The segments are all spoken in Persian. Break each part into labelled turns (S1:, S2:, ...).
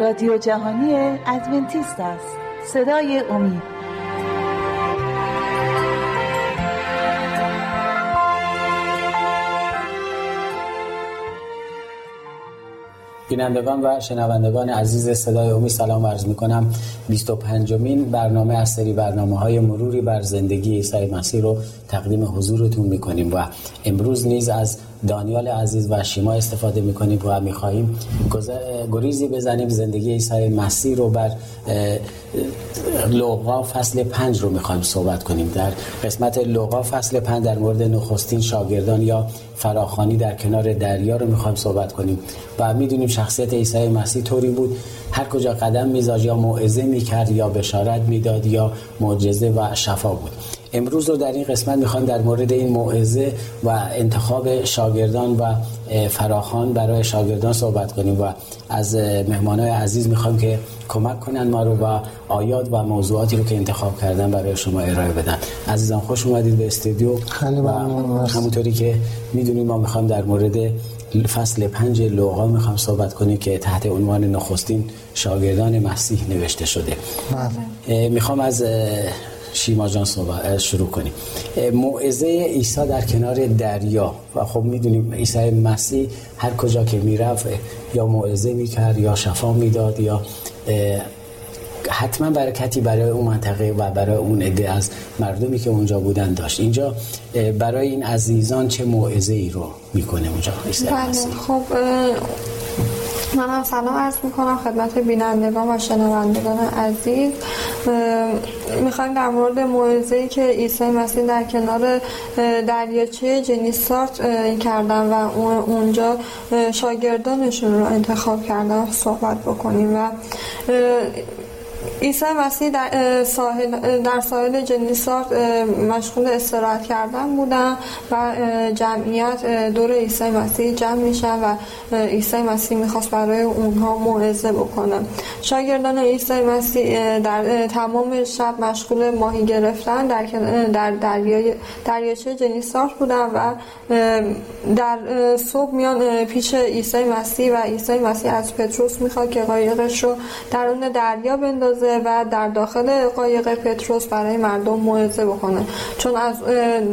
S1: رادیو جهانی ادونتیست است. صدای امید.
S2: بینندگان و شنوندگان عزیز صدای امید سلام عرض می کنم 25 مین برنامه از سری برنامه های مروری بر زندگی عیسی مسیح رو تقدیم حضورتون می کنیم و امروز نیز از دانیال عزیز و شیما استفاده می‌کنیم و می‌خواهیم. گریزی بزنیم زندگی عیسی مسیح رو بر لوقا فصل پنج رو می‌خوایم صحبت کنیم. در قسمت لوقا فصل پنج در مورد نخستین شاگردان یا فراخانی در کنار دریا رو می‌خوایم صحبت کنیم. و می‌دونیم شخصیت عیسی مسیح طوری بود هر کجا قدم میذاشت یا موعظه می‌کرد یا بشارت می‌داد یا معجزه و شفا بود. امروز رو در این قسمت می‌خوایم در مورد این موعظه و انتخاب شاگردان و فراخان برای شاگردان صحبت کنیم و از مهمانای عزیز می‌خوایم که کمک کنن ما رو و آیات و موضوعاتی رو که انتخاب کردن برای شما ارائه بدن. عزیزان خوش اومدید به استودیو. و همونطوری که می‌دونیم ما می‌خوایم در مورد فصل پنج لوقا می‌خوام صحبت کنیم که تحت عنوان نخستین شاگردان مسیح نوشته شده. بله. می‌خوام از شیما جان شروع کنیم. موعظه عیسی در کنار دریا. و خب می‌دونیم عیسی مسیح هر کجا که می‌رفت یا موعظه می‌کرد یا شفا می‌داد یا حتما برکتی برای اون منطقه و برای اون عده از مردمی که اونجا بودن داشت. اینجا برای این عزیزان چه موعظه ای رو می‌کنه اونجا؟
S3: بله خب منم سلام عرض می‌کنم خدمت بینندگان و شنوندگان عزیز. می‌خوایم در مورد موعظه‌ای که عیسی مسیح در کنار دریاچه جنیسارت کردن و اونجا شاگردانشون رو انتخاب کردن صحبت بکنیم و عیسی مسیح در ساحل در ساحل جنیسار مشغول استراحت کردن بودن و جمعیت دور عیسی مسیح جمع میشن و عیسی مسیح می‌خواست برای اونها موعظه بکنه. شاگردان عیسی مسیح در تمام شب مشغول ماهی گرفتن در در دریای دریاچه جنیسار بودن و در صبح میان پیش عیسی مسیح و عیسی مسیح از پتروس می‌خواد که قایقش رو درون دریا بندازه. و در داخل قایق پتروس برای مردم موعظه بکنه. چون از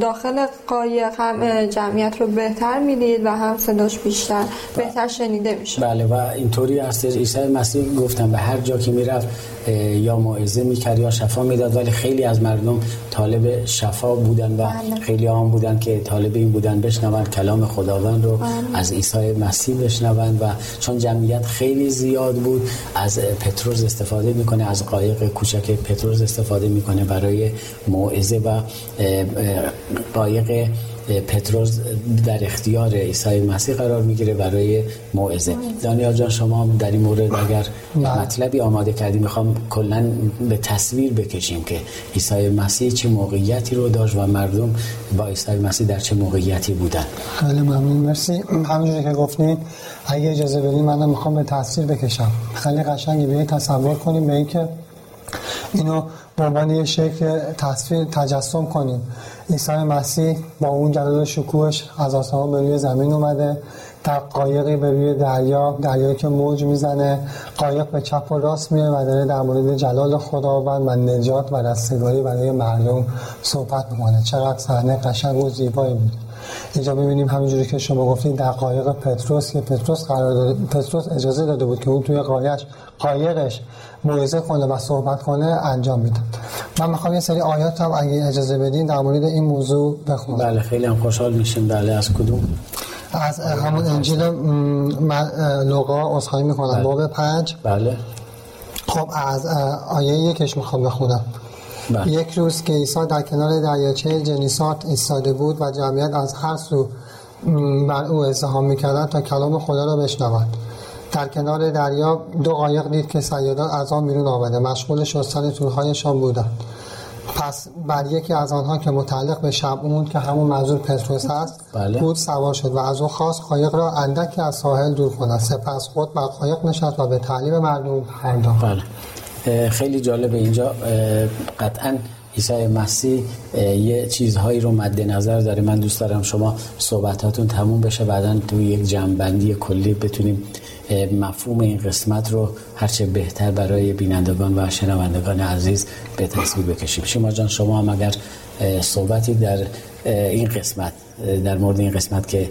S3: داخل قایق هم جمعیت رو بهتر می‌دید و هم صداش بیشتر بهتر شنیده میشه.
S2: بله و اینطوری هستش. عیسی مسیح گفتم به هر جا که می‌رفت یا موعظه می‌کرد یا شفا می‌داد ولی خیلی از مردم طالب شفا بودن و بله. خیلی هم بودن که طالب این بودن بشنوند کلام خداوند رو بله. از عیسی مسیح بشنوند و چون جمعیت خیلی زیاد بود از پتروس استفاده می‌کنه از قایق کوچک پتروس استفاده می‌کنه برای موعظه و قایق پتروس در اختیار عیسی مسیح قرار می‌گیره برای موعظه. دانیال جان شما در این مورد اگر مطلبی آماده کردیم می‌خوام کلا به تصویر بکشیم که عیسی مسیح چه موقعیتی رو داشت و مردم با عیسی مسیح در چه موقعیتی بودن.
S4: خیلی ممنون. مرسی. همونجوری که گفتین اگه اجازه بدین منم می‌خوام به تصویر بکشم. خیلی قشنگی به تصور کنیم به اینکه اینو به عنوان یه شکل تصویر تجسم کنیم. عیسی مسیح با اون جلال شکوهش از آسمان به روی زمین اومده. در قایقی به روی دریا دریایی که موج می‌زنه. قایق به چپ و راست میره و داره در مورد جلال خداوند و نجات و رستگاری برای مردم صحبت می‌کنه. چقدر صحنه قشنگ و زیبایی بود. اینجا می‌بینیم همینجوری که شما گفتید در قایق پتروس که پتروس قرار داده پتروس اجازه داده بود که اون توی قایقش قایقش موعظه کنه و صحبت کنه انجام می‌داد من می‌خوام یه سری آیات هم اگه اجازه بدین در مورد این موضوع بخونم.
S2: بله خیلی هم خوشحال میشیم. بله از کدوم؟
S4: از همون انجیل لوقا اصحایی می‌کنم. بله. باب پنج.
S2: بله.
S4: خب از آیه یکش می‌خوام بخونم. بله. یک روز که عیسی در کنار دریاچه جنیسات ایستاده بود و جمعیت از هر سو بر او ازدحام می‌کردند تا کلام خدا را بشنوند در کنار دریا دو قایق دید که سیادان از آن بیرون آمده مشغول شستن تورهایشان بودند پس بر یکی از آنها که متعلق به شبون که همون منظور پتروس هست بله. بود سوار شد و از او خواست قایق را اندکی از ساحل دور کند سپس خود بر قایق نشست و به تعلیم مردم پرداخت
S2: بله. خیلی جالب اینجا قطعا عیسی مسیح یه چیزهایی رو مد نظر داره من دوست دارم شما صحبتاتون تموم بشه بعدا تو یک جنبندی کلی بتونیم مفهوم این قسمت رو هرچه بهتر برای بینندگان و شنوندگان عزیز به تصویر بکشیم شما جان شما هم اگر صحبتی در این قسمت در مورد این قسمت که.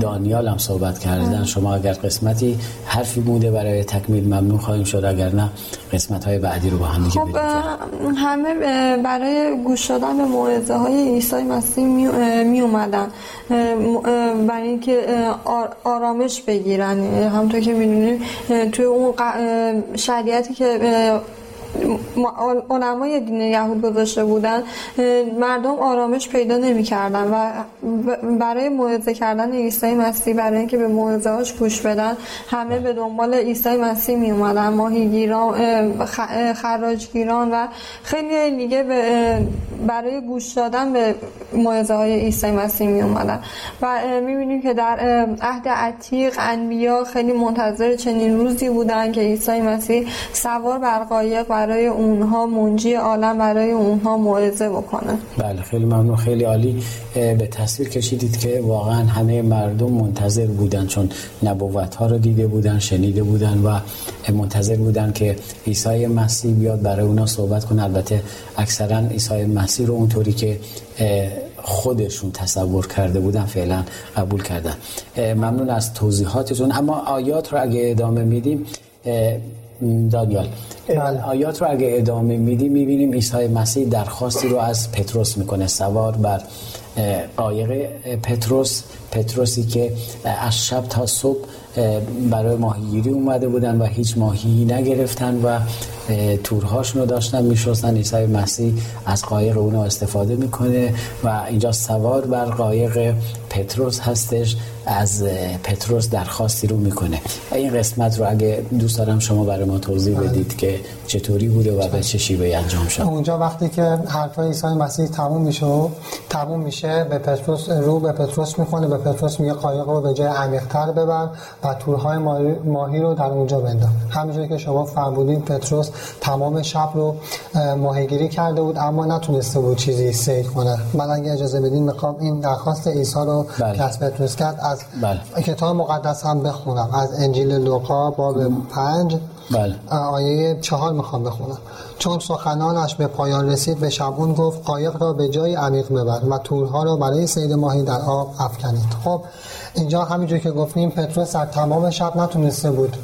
S2: دانیال هم صحبت کردن. بله. شما اگر قسمتی حرفی بوده برای تکمیل ممنون خواهیم شد. اگر نه قسمت های بعدی رو با هم دیگه خب
S3: همه برای گوش دادن به موعظه های عیسی مسیح می اومدن. برای اینکه آرامش بگیرن. همونطور که می‌دونیم توی اون شریعتی که علمای دین یهود گذاشته بودن مردم آرامش پیدا نمی‌کردن و برای موعظه کردن عیسی مسیح برای اینکه به موعظه هاش گوش بدن همه به دنبال عیسی مسیح می اومدن ماهیگیران خراجگیران و خیلی دیگه برای گوش دادن به موعظه های عیسی مسیح می اومدن و می‌بینیم که در عهد عتیق انبیا خیلی منتظر چنین روزی بودن که عیسی مسیح سوار بر قایق برای اونها منجی عالم برای اونها موعظه بکنه.
S2: بله خیلی ممنون. خیلی عالی. به تصویر کشیدید که واقعا همه مردم منتظر بودن چون نبوت ها رو دیده بودن شنیده بودن و منتظر بودن که عیسی مسیح بیاد برای اونا صحبت کنه. البته اکثرا عیسی مسیح رو اونطوری که خودشون تصور کرده بودن فعلا قبول کردن. ممنون از توضیحاتتون. اما آیات رو اگه ادامه میدیم دانیال. آیات رو اگه ادامه میدیم می‌بینیم عیسی مسیح درخواستی رو از پتروس می‌کنه سوار بر قایق پتروس پتروسی که از شب تا صبح برای ماهیگیری اومده بودن و هیچ ماهی نگرفتن و تورهاشون رو داشتن میشستن عیسی مسیح از قایق اونو استفاده می‌کنه و اینجا سوار بر قایق پتروس هستش از پتروس درخواستی رو می‌کنه. این قسمت رو اگه دوست دارم شما برای ما توضیح بله. بدید که چطوری بوده و به چه شیوهی انجام شد.
S4: اونجا وقتی که حرفای عیسی مسیح تموم میشه تموم میشه به پتروس رو به پتروس می‌کنه به پتروس میگه قایق رو به جای عمیق‌تر ببر و تورهای ماهی رو در اونجا بنداز. همینجوری که شما فرمودین پتروس تمام شب رو ماهیگیری کرده بود اما نتونسته بود چیزی سیر کنه من اگه اجازه بدین می‌خوام این درخواست عیسی رو بله. پتروس کرد از بله. کتاب مقدس هم بخونم از انجیل لوقا باب پنج بله. آیه چهار می‌خوام بخونم چون سخنانش به پایان رسید به شبون گفت قایق را به جای عمیق ببر و تورها را برای سید ماهی در آب افکنید خب اینجا همینجور که گفتیم پتروس در تمام شب نتونسته بود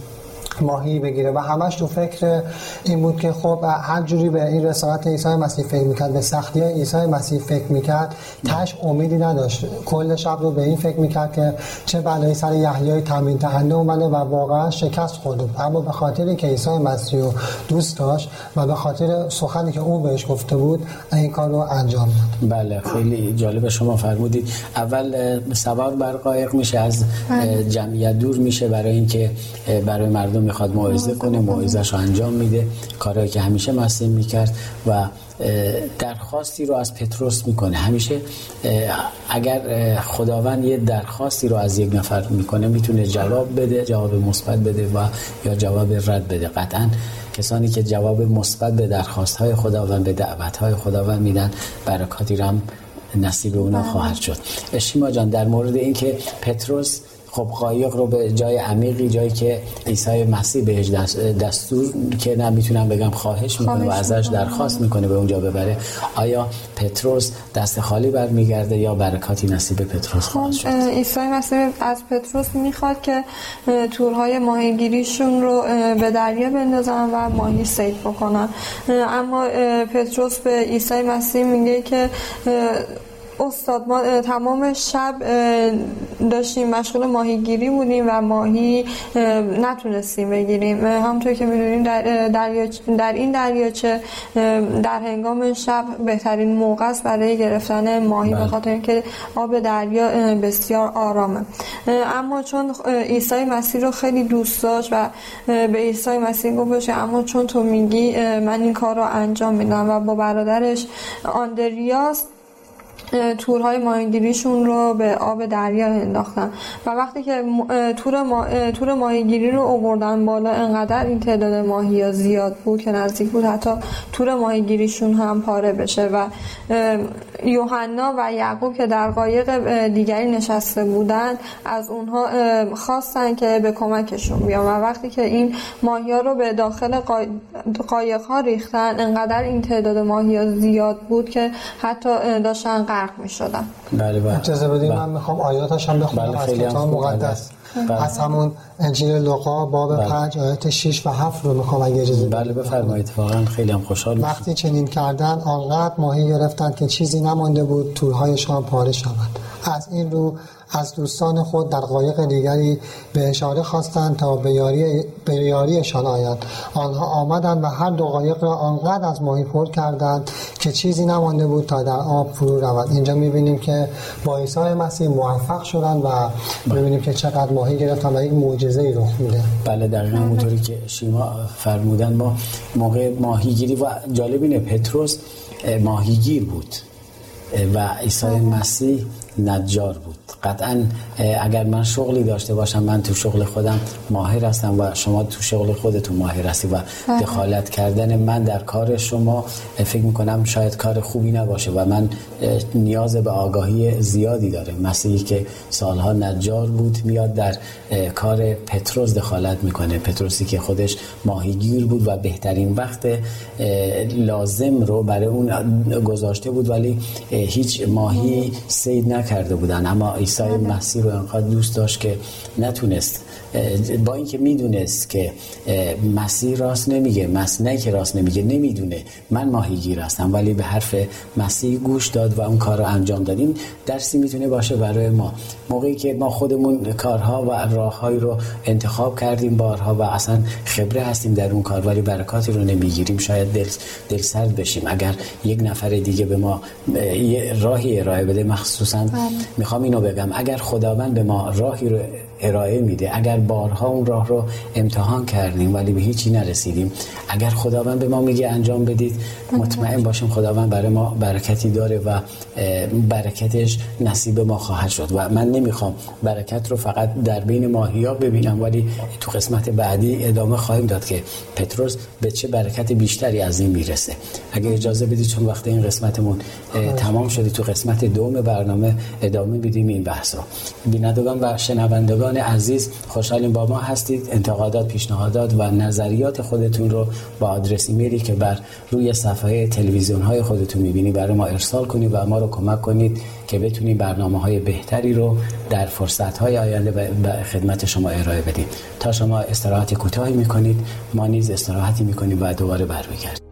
S4: ماهی بگیره و همش تو فکر این بود که خب هر جوری به این رسالت عیسی مسیح فکر می‌کرد به سختی عیسی مسیح فکر می‌کرد تش امیدی نداشت. کل شب رو به این فکر می‌کرد که چه بلایی سر یحیای تامین تهنده اومده و واقعا شکست خورده اما به خاطری که عیسی مسیح رو دوست داشت و به خاطر سخنی که او بهش گفته بود این کار رو انجام داد.
S2: بله خیلی جالب شما فرمودید. اول سوار بر قایق میشه از بله. جمعیت دور میشه برای اینکه برای مردم می‌خواد موعظه کنه موعظه‌شو انجام میده. کارهایی که همیشه مسیح می‌کرد و درخواستی رو از پتروس می‌کنه. همیشه اگر خداوند یه درخواستی رو از یک نفر می‌کنه می‌تونه جواب بده جواب مثبت بده و یا جواب رد بده. قطعا کسانی که جواب مثبت به درخواست های خداوند به دعوت های خداوند میدن برکاتی رو هم نصیب اونا بله. خواهد شد. شیما جان در مورد اینکه پتروس خب قایق رو به جای عمیقی جایی که عیسی مسیح بهش دستور که نمی‌تونم بگم خواهش می‌کنه و ازش درخواست می‌کنه به اونجا ببره. آیا پتروس دست خالی برمیگرده یا برکاتی نصیب پتروس خواهد شد؟
S3: عیسی مسیح از پتروس می‌خواد که تورهای ماهیگیریشون رو به دریا بندازن و ماهی سید بکنن. اما پتروس به عیسی مسیح میگه که استاد ما تمام شب داشتیم مشغول ماهیگیری بودیم و ماهی نتونستیم بگیریم همونطور که می‌دونیم در, در این دریاچه در هنگام شب بهترین موقع است برای گرفتن ماهی به بله. خاطر اینکه آب دریا بسیار آرامه اما چون عیسی مسیح رو خیلی دوست داشت و به عیسی مسیح گفت اما چون تو میگی من این کار رو انجام میدم و با برادرش آندریاس تورهای ماهیگیریشون رو به آب دریا انداختن. و وقتی که تور, ما... تور ماهیگیری رو اووردن بالا انقدر این تعداد ماهی زیاد بود که نزدیک بود حتی تور ماهیگیریشون هم پاره بشه. و یوحنا و یعقوب که در قایق دیگری نشسته بودن از اونها خواستن که به کمکشون بیان. و وقتی که این ماهی ها رو به داخل قایق ها ریختن انقدر این تعداد ماهی ها زیاد بود که حتی داشتن غرق می شدن
S4: بله بله. اجازه بدید بله. من می‌خوام آیاتش هم بخونم. بله از کتاب مقدس. بله. از همون انجیل لوقا باب بله. 5 آیات 6 و 7 رو می‌خوام اگه اجازه
S2: بله بفرمایید. واقعا خیلی هم خوشحال
S4: وقتی چنین کردن آنقدر ماهی گرفتن که چیزی نمانده بود تورهایشان پاره شود. از این رو از دوستان خود در قایق دیگری به اشاره خواستند تا به یاری یاریشان آیند. آنها آمدند و هر دو قایق را آنقدر از ماهی پر کردند که چیزی نمانده بود تا در آب فرو رود. اینجا می‌بینیم که با عیسی مسیح موفق شدن و می‌بینیم که چقدر ماهی گرفتن و یک معجزه ای رخ میده.
S2: بله دقیقا همونطوری که شیما فرمودن ما موقع ماهیگیری و جالب اینه پتروس ماهیگیر بود. و عیسی مسیح نجار بود. قطعا اگر من شغلی داشته باشم من تو شغل خودم ماهر هستم و شما تو شغل خودتون ماهر هستی و بله. دخالت کردن من در کار شما فکر می‌کنم شاید کار خوبی نباشه و من نیاز به آگاهی زیادی داره مسیحی که سالها نجار بود میاد در کار پتروس دخالت می‌کنه. پتروسی که خودش ماهیگیر بود و بهترین وقت لازم رو برای اون گذاشته بود ولی هیچ ماهی سید نکرده بودن اما عیسی بله. مسیح رو انقدر دوست داشت که نتونست با اینکه می‌دونست که مسیح راست نمیگه مس نه که راست نمیگه نمی‌دونه. من ماهیگیر هستم ولی به حرف مسیح گوش داد و اون کار رو انجام دادیم درسی می‌تونه باشه برای ما. موقعی که ما خودمون کارها و راههایی رو انتخاب کردیم بارها و اصلا خبره هستیم در اون کار ولی برکاتی رو نمی‌گیریم. شاید دل, دل سرد بشیم. اگر یک نفر دیگه به ما یه راهی ارائه بده مخصوصا بله. می‌خوام اینو بگم. اگر خداوند به ما راهی رو ارائه میده. اگر بارها اون راه رو امتحان کردیم ولی به هیچی نرسیدیم اگر خداوند به ما میگه انجام بدید مطمئن باشیم خداوند برای ما برکتی داره و برکتش نصیب ما خواهد شد. و من نمی‌خوام برکت رو فقط در بین ماهیا ببینم ولی تو قسمت بعدی ادامه خواهیم داد که پتروس به چه برکت بیشتری از این می‌رسه. اگر اجازه بدید چون وقت این قسمتمون تمام شدی تو قسمت دوم برنامه ادامه بدیم این بحثا بینندگان و شنوندگان عزیز خوشحالیم با ما هستید. انتقادات پیشنهادات و نظریات خودتون رو با آدرس ایمیلی که بر روی صفحه تلویزیون های خودتون می‌بینی برای ما ارسال کنید و ما رو کمک کنید که بتونیم برنامه های بهتری رو در فرصت های آینده به خدمت شما ارائه بدیم. تا شما استراحت کوتاهی می‌کنید ما نیز استراحتی می‌کنیم و دوباره برمیگردیم.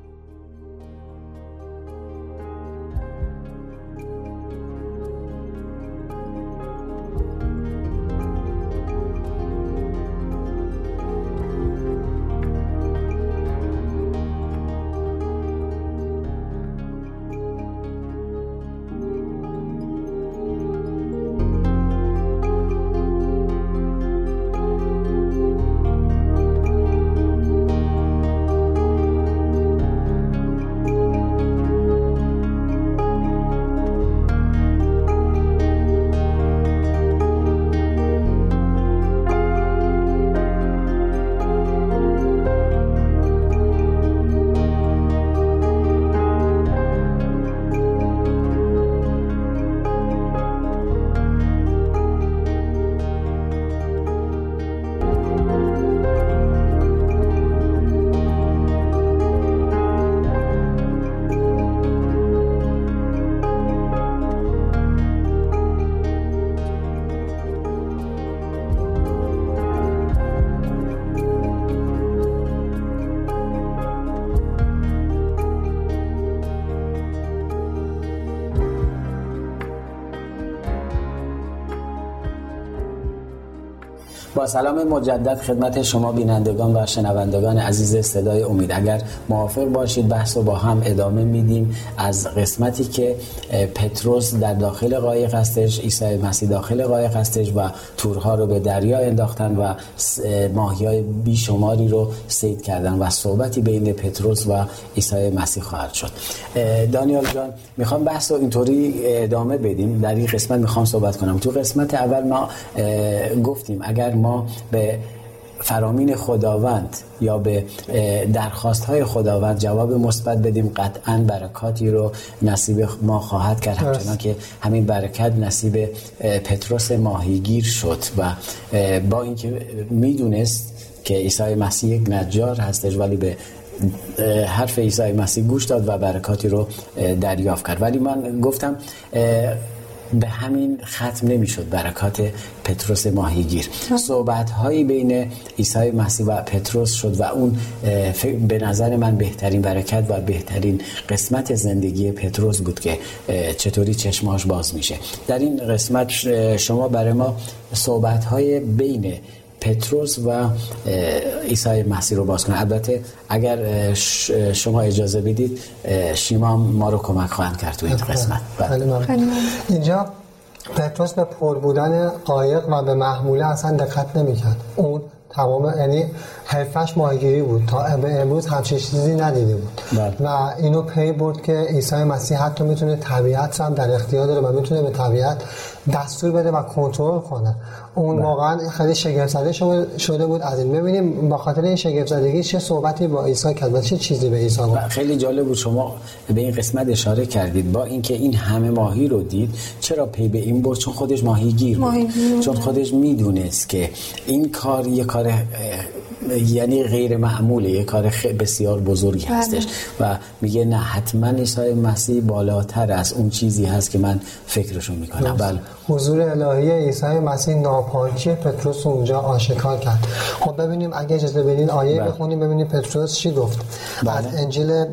S2: سلام مجدد خدمت شما بینندگان و شنوندگان عزیز صدای امید. اگر موافق باشید بحث رو با هم ادامه میدیم. از قسمتی که پتروس در داخل قایق هستش عیسی مسیح داخل قایق هستش و تورها رو به دریا انداختن و ماهی های بیشماری رو سید کردن و صحبتی بین پتروس و عیسی مسیح خواهد شد. دانیال جان می‌خوام بحث رو اینطوری ادامه بدیم. در این قسمت می‌خوام صحبت کنم. تو قسمت اول ما گفتیم اگر ما به فرامین خداوند یا به درخواست های خداوند جواب مثبت بدیم. قطعا برکاتی رو نصیب ما خواهد کرد. همچنان که همین برکت نصیب پتروس ماهیگیر شد و با اینکه می‌دونست که عیسی مسیح یک نجار هستش ولی به حرف عیسی مسیح گوش داد و برکاتی رو دریافت کرد. ولی من گفتم به همین ختم نمی‌شد. برکات پتروس ماهیگیر. صحبت هایی بین عیسی مسیح و پتروس شد و اون به نظر من بهترین برکت و بهترین قسمت زندگی پتروس بود که چطوری چشماش باز میشه. در این قسمت شما برای ما صحبت های بین پتروس و عیسی مسیح رو باز کنه. البته اگر شما اجازه بدید شیما ما رو کمک خواهند کرد تو این قسمت.
S4: بله. اینجا پتروس به پر بودن قایق و به محموله اصلا دقت نمی‌کرد. اون تمام یعنی حرفش ماهیگیری بود. تا به امروز همچین چیزی ندیده بود. بله. و اینو پی برد که عیسی مسیح حتی می‌تونه طبیعت هم در اختیار داره و می‌تونه به طبیعت دستور بده و کنترل کنه. اون بله. واقعا خیلی شگفت زده شده بود از این. ببینیم با خاطر این شگفت زدگی چه صحبتی با عیسی کرد و چه چیزی به عیسی گفت؟
S2: خیلی جالب بود شما به این قسمت اشاره کردید با اینکه این همه ماهی رو دید چرا پی به این برد؟ چون خودش ماهیگیر بود. چون خودش می‌دونست که این کار یه کار یعنی غیر معموله یه کار بسیار بزرگی بله. هستش. و میگه نه حتما عیسی مسیح بالاتر از اون چیزی هست که من فکرشو می‌کنم. بله.
S4: حضور الهی عیسی مسیح ناپاکی پتروس اونجا آشکار کرد. خب ببینیم اگه اجازه بدین آیه بله. بخونیم ببینیم پتروس چی گفت. بله. از انجیل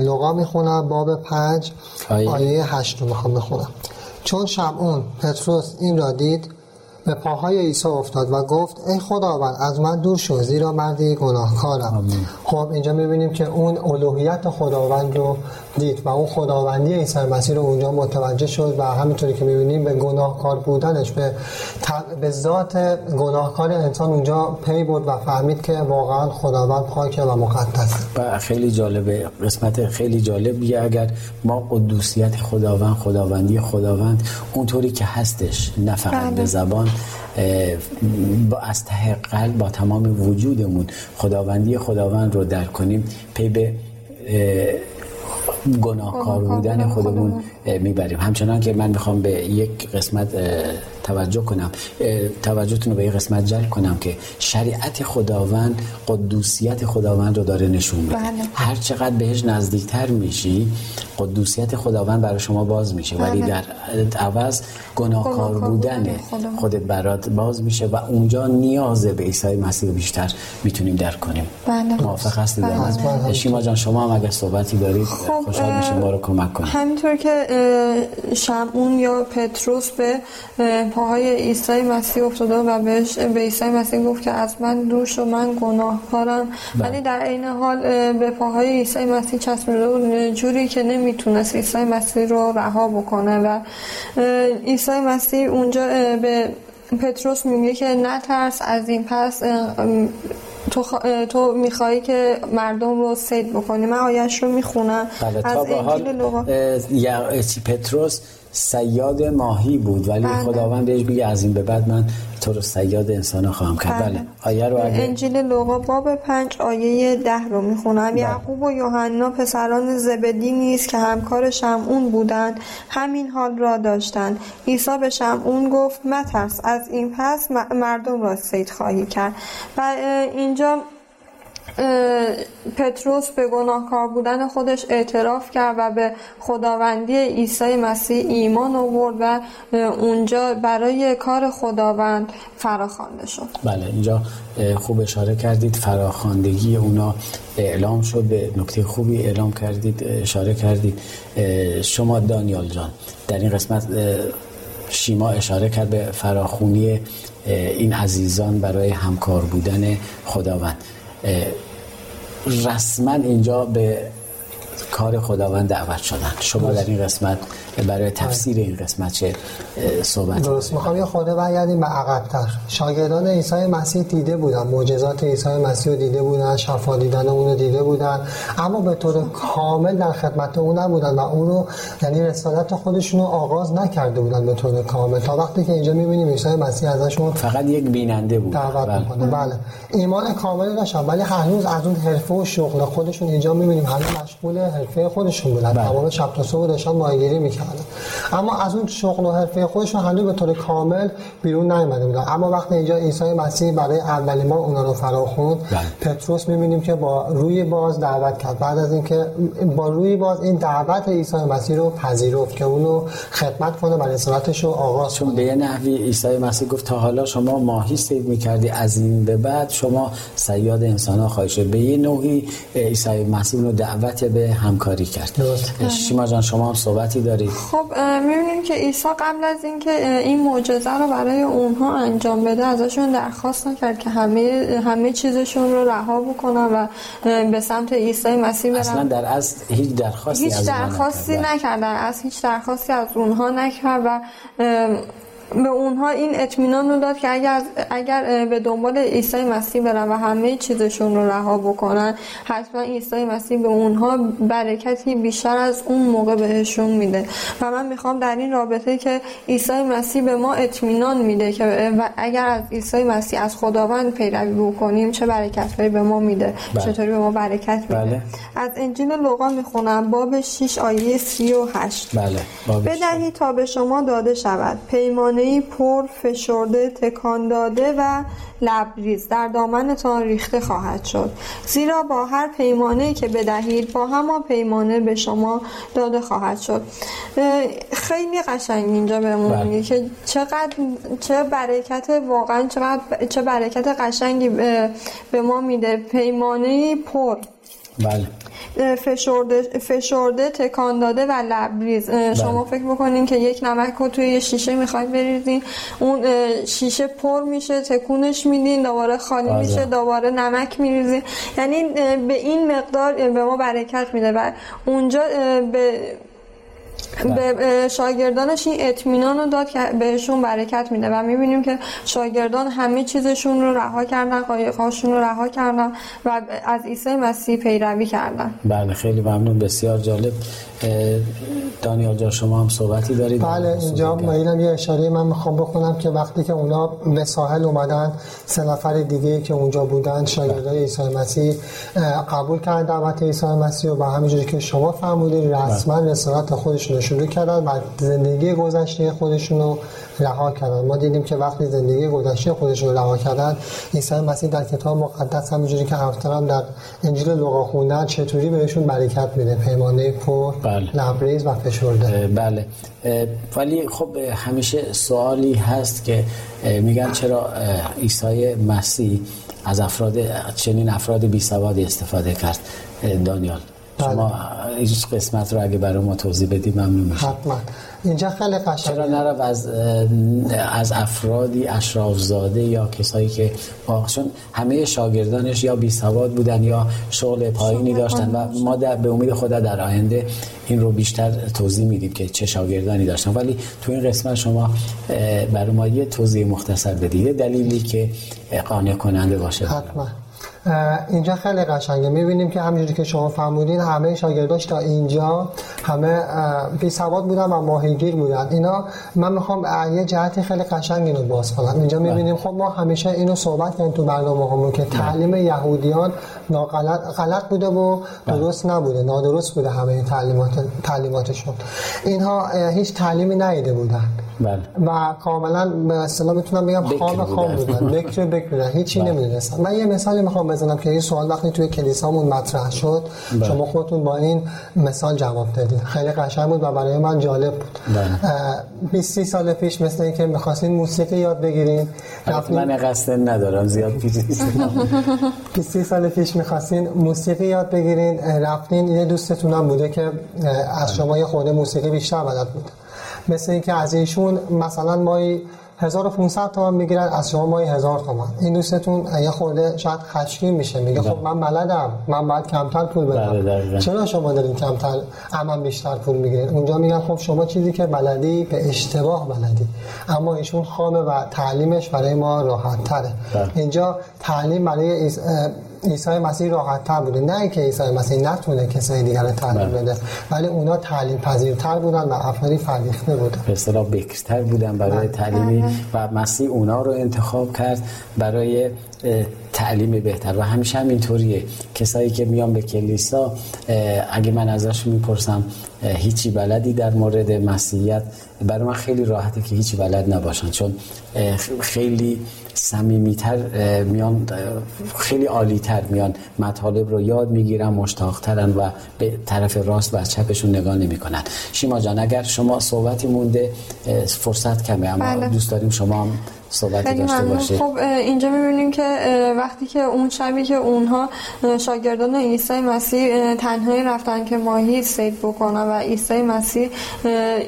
S4: لوقا می‌خونم باب پنج آیه, آیه هشت رو می‌خوام بخونم. چون شمعون پتروس این را دید به پاهای عیسی افتاد و گفت ای خداوند از من دور شو زیرا مردی گناهکارم. خب اینجا می‌بینیم که اون الوهیت خداوند رو دید و اون خداوندی عیسی مسیح رو اونجا متوجه شد و همینطوری که می‌بینیم به گناهکار بودنش به, به ذات گناهکار انسان اونجا پی بود و فهمید که واقعا خداوند پاکه و مقدس.
S2: و خیلی جالبه قسمت خیلی جالبیه. اگر ما قدوسیت خداوند خداوندی خداوند اونطوری که هستش نه فقط به بله. زبان با از ته قلب با تمام وجودمون خداوندی خداوند رو درک کنیم. پی به گناهکار بودن خودمون می‌بریم. همچنان که من می‌خوام به یک قسمت توجه کنم توجهتون رو به یک قسمت جلب کنم که شریعت خداوند قدوسیت خداوند رو داره نشون میده بله. هر چقدر بهش نزدیکتر میشی قدوسیت خداوند برای شما باز میشه ولی بله. در عوض گناهکار بودن خودت برات باز میشه و اونجا نیاز به عیسی مسیح بیشتر می‌تونیم درک کنیم
S3: بله.
S2: موافق هستید بله. شیما جان شما هم اگه صحبتی دارید خب خوشحال میشیم ما رو کمک کنید
S3: همینطور که شمعون یا پتروس به پاهای عیسی مسیح افتاده و بهش به عیسی مسیح گفت که از من دور شو من گناهکارم. بله. ولی در این حال به پاهای عیسی مسیح چسبیده بود. جوری که نمی‌تونست عیسی مسیح رو رها بکنه و عیسی مسیح اونجا به پتروس میگه که نترس از این پس تو, خ... تو میخوایی که مردم رو سید بکنی. من آیش رو می‌خونم.
S2: بله از انجیل پتروس سیاد ماهی بود ولی بله. خداوند بهش بگه از این به بعد من تو رو سیاد انسان خواهم کرد بله, بله. آیه رو اگه...
S3: انجیل لوقا باب پنج آیه ده رو می‌خونم بله. یعقوب و یوحنا پسران زبدی نیست که همکار شمعون بودند همین حال را داشتند عیسی به شمعون گفت مترس از این پس مردم را سید خواهی کرد و اینجا پتروس به گناهکار بودن خودش اعتراف کرد و به خداوندی عیسی مسیح ایمان آورد و اونجا برای کار خداوند فراخوانده شد.
S2: بله اینجا خوب اشاره کردید فراخواندگی اونا اعلام شد به نکته خوبی اعلام کردید اشاره کردید. شما دانیال جان در این قسمت شیما اشاره کرد به فراخونی این عزیزان برای همکار بودن خداوند. رسما اینجا به کار خداوند دعوت شدن. شما در این قسمت برای تفسیر این قسمت چه صحبت
S4: درست. می‌خوام یه خورده برگردیم به عقبتر. شاگردان عیسی مسیح دیده بودن. معجزات عیسی مسیح رو دیده بودن. شفا دیدن اون رو دیده بودن. اما به طور کامل در خدمت اون نبودن و اون رو یعنی رسالت خودشون رو آغاز نکرده بودن به طور کامل. تا وقتی که اینجا می‌بینیم عیسی مسیح ازشون
S2: فقط یک بیننده بود.
S4: دعوت بله. می‌کنه. بله. ایمان کامل داشتن. ولی هنوز از اون حرفه و شغل خودشون اینجا می‌بینیم. هنوز مشغول حرفه خودشون بودن. بله. تمام شب تا صبح داشتن ماهیگیری می‌کردن. اما از اون شغل و حرفه خودشون هنوز به طور کامل بیرون نیومده بودن. اما وقتی اینجا عیسی مسیح برای اولین بار اونا رو فراخوند بله. پتروس می‌بینیم که با روی باز دعوت کرد. بعد از اینکه با روی باز این دعوت عیسی مسیح رو پذیرفت که اونو خدمت کنه برای رسالتش رو آغاز
S2: به یه نحوی عیسی مسیح گفت تا حالا شما ماهی سید می‌کردی از این به بعد شما سیاد انسان ها خواهی به یه نوعی عیسی مسیح رو دعوت به همکاری کرد. شیما جان شما هم صحبتی دارید؟
S3: خب می‌بینیم که عیسی قبل از اینکه این معجزه رو برای اونها انجام بده ازشون درخواست نکرد که همه همه چیزشون رو رها بکنن و به سمت عیسی مسیح برن.
S2: اصلا در از هیچ درخواستی
S3: هیچ درخواستی نکرد. از هیچ درخواستی از اونها نکرد و به اونها این اطمینان رو داد که اگر اگر به دنبال عیسی مسیح برن و همه چیزشون رو رها بکنن حتما عیسی مسیح به اونها برکتی بیشتر از اون موقع بهشون میده و من می‌خوام در این رابطه که عیسی مسیح به ما اطمینان میده که اگر از عیسی مسیح از خداوند پیروی بکنیم چه برکتهایی به ما میده بله. چطوری به ما برکت میده بله. از انجیل لوقا می‌خونم باب 6 آیه 38
S2: بله.
S3: بدهید تا به شما داده شود پیمان پیمانه پر فشرده تکان داده و لبریز. در دامنتان ریخته خواهد شد. زیرا با هر پیمانه که بدهید با همان پیمانه به شما داده خواهد شد. خیلی قشنگ اینجا بهمون بله. میگه که چقدر چه برکت واقعا چقدر چه برکت قشنگی به ما میده. پیمانه پر.
S2: بله.
S3: فشرده, فشرده تکان داده و لبریز. شما بله. فکر بکنین که یک نمک رو توی یه شیشه می‌خواید بریزین. اون شیشه پر میشه تکونش میدین دوباره خالی بله. میشه دوباره نمک میریزین. یعنی به این مقدار به ما برکت میده. و اونجا به به شاگردانش این اطمینان رو داد که بهشون برکت میده و می‌بینیم که شاگردان همه چیزشون رو رها کردن قایقهاشون رو رها کردن و از عیسی مسیح پیروی کردن.
S2: بله خیلی ممنون بسیار جالب. دانیال جا شما هم صحبتی دارید.
S4: بله اینجا مایلم یه اشاره من می‌خوام بخونم که وقتی که اونا به ساحل اومدن سه نفر دیگه که اونجا بودن شاگردای عیسی مسیح قبول کردن دعوت عیسی مسیح و به همینجوری که شما فرمودید رسما رسالت خودشون شروع کردن و زندگی گذشته خودشون رو رها کردن. ما دیدیم که وقتی زندگی گذشته خودشون رو رها کردن عیسی مسیح در کتاب مقدس همینجوری که هفترم در انجیل لوقا خوندن چطوری بهشون برکت میده؟ پیمانه پر بله. لبریز و فشرده.
S2: بله. ولی خب همیشه سوالی هست که میگن چرا عیسی مسیح از افراد چنین افراد بی سوادی استفاده کرد؟ دانیال. شما بله. این قسمت رو اگه برای ما توضیح بدی ممنون میشه
S4: حتما. اینجا خیلی قشنگه.
S2: چرا نرو از از افرادی اشراف زاده یا کسایی که چون همه شاگردانش یا بی سواد بودن یا شغل پایینی داشتن و ما در به امید خدا در آینده این رو بیشتر توضیح میدیم که چه شاگردانی داشتن. ولی تو این قسمت شما برای ما یه توضیح مختصر بدید. دلیلی که قانع کننده باشه.
S4: حتما. اینجا خیلی قشنگه می‌بینیم که همینجوری که شما فرمودین همه شاگرداش تا اینجا همه بی سواد بودن و ماهیگیر بودن اینا من می‌خوام یه جهتی خیلی قشنگ اینو باز کنم اینجا بله. می‌بینیم خب ما همیشه اینو صحبت کردیم تو برنامه همون که بله. تعلیم یهودیان ناغلط غلط بوده و بله. درست نبوده نادرست بوده همه تعلیمات تعلیماتشون اینها هیچ تعلیمی نیده بودن
S2: بله.
S4: و کاملا به اصطلاح می‌تونم بگم خام خام بودن بکر بکر بودن هیچی بله. نمی‌دونستن من یه مثالی می‌خوام بزنم که این سوال وقتی توی کلیسامون مطرح شد بله. شما خودتون با این مثال جواب دادید خیلی قشنگ بود و برای من جالب بود بله. 20 سال پیش مثل اینکه می‌خواستین موسیقی یاد بگیرین
S2: رفتین من قصد ندارم زیاد پیش
S4: 20 سال پیش می‌خواستین موسیقی یاد بگیرین رفتین یه دوستتون هم بوده که از بله. شما یه خورده موسیقی بیشتر بلد بود مثل اینکه از ایشون مثلا مایی 1500 تومان می‌گیرن از شما مایی 1000 تومان. این دوستتون یه خورده شاید خشکی میشه. میگه خب من بلدم. من باید کمتر پول بدم. چرا شما دارین کمتر اما بیشتر پول می‌گیرین؟ اونجا میگن خب شما چیزی که بلدی به اشتباه بلدی. اما ایشون خامه و تعلیمش برای ما راحت تره اینجا تعلیم برای عیسی مسیح راحت تر بوده نه اینکه عیسی مسیح نتونه کسای دیگر رو تعلیم بله. بده ولی اونا تعلیم پذیرتر بودن و افرادی فرهیخته بودن
S2: به اصطلاح بکرتر بودن برای بله. تعلیمی بله. و مسیح اونا رو انتخاب کرد برای تعلیم بهتر و همیشه هم اینطوریه کسایی که میان به کلیسا اگه من ازش می‌پرسم هیچی بلدی در مورد مسیحیت برای من خیلی راحته که هیچی بلد نباشن چون خیلی صمیمیتر میان خیلی عالیتر میان مطالب رو یاد می‌گیرن مشتاقترن و به طرف راست و چپشون نگاه نمی‌کنن شیما جان اگر شما صحبتی مونده فرصت کمه اما بله. دوست داریم شما هم صحبتی داشته باشه
S3: خب اینجا می‌بینیم که وقتی که اون شبی که اونها شاگردان عیسی مسیح تنهایی رفتن که ماهی سید بکنن و عیسی مسیح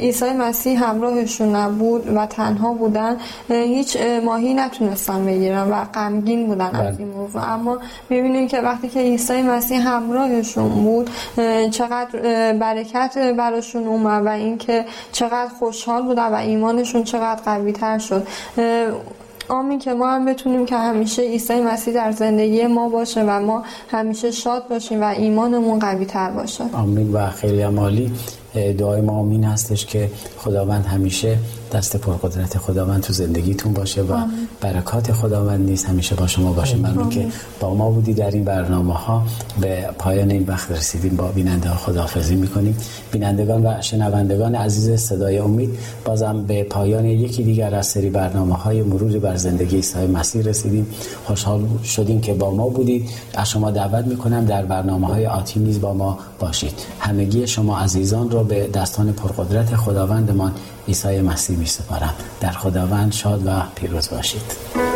S3: عیسی مسیح همراهشون نبود و تنها بودن هیچ ماهی نتونستن بگیرن و غمگین بودن از بله. این موضوع. اما می‌بینیم که وقتی که عیسی مسیح همراهشون بود چقدر برکت براشون اومد و اینکه چقدر خوشحال بودن و ایمانشون چقدر قوی تر شد آمین که ما هم بتونیم که همیشه عیسی مسیح در زندگی ما باشه و ما همیشه شاد باشیم و ایمانمون قوی تر باشه.
S2: آمین و خیلی عمالی. دعای ما آمین هستش که خداوند همیشه دست پرقدرت خداوند تو زندگیتون باشه و برکات خداوند نیست. همیشه با شما باشه من که با ما بودی در این برنامه ها به پایان این وقت رسیدیم. با بیننده ها خداحافظی می‌کنیم. بینندگان و شنوندگان عزیز صدای امید بازم به پایان یکی دیگر از سری برنامه های مرور بر زندگی عیسی مسیح رسیدیم. خوشحال شدیم که با ما بودید. از شما دعوت می‌کنم در برنامه های آتی نیز با ما باشید. همگی شما عزیزان را به دستان پرقدرت خداوندمان عیسی مسیح می سپارم در خداوند شاد و پیروز باشید.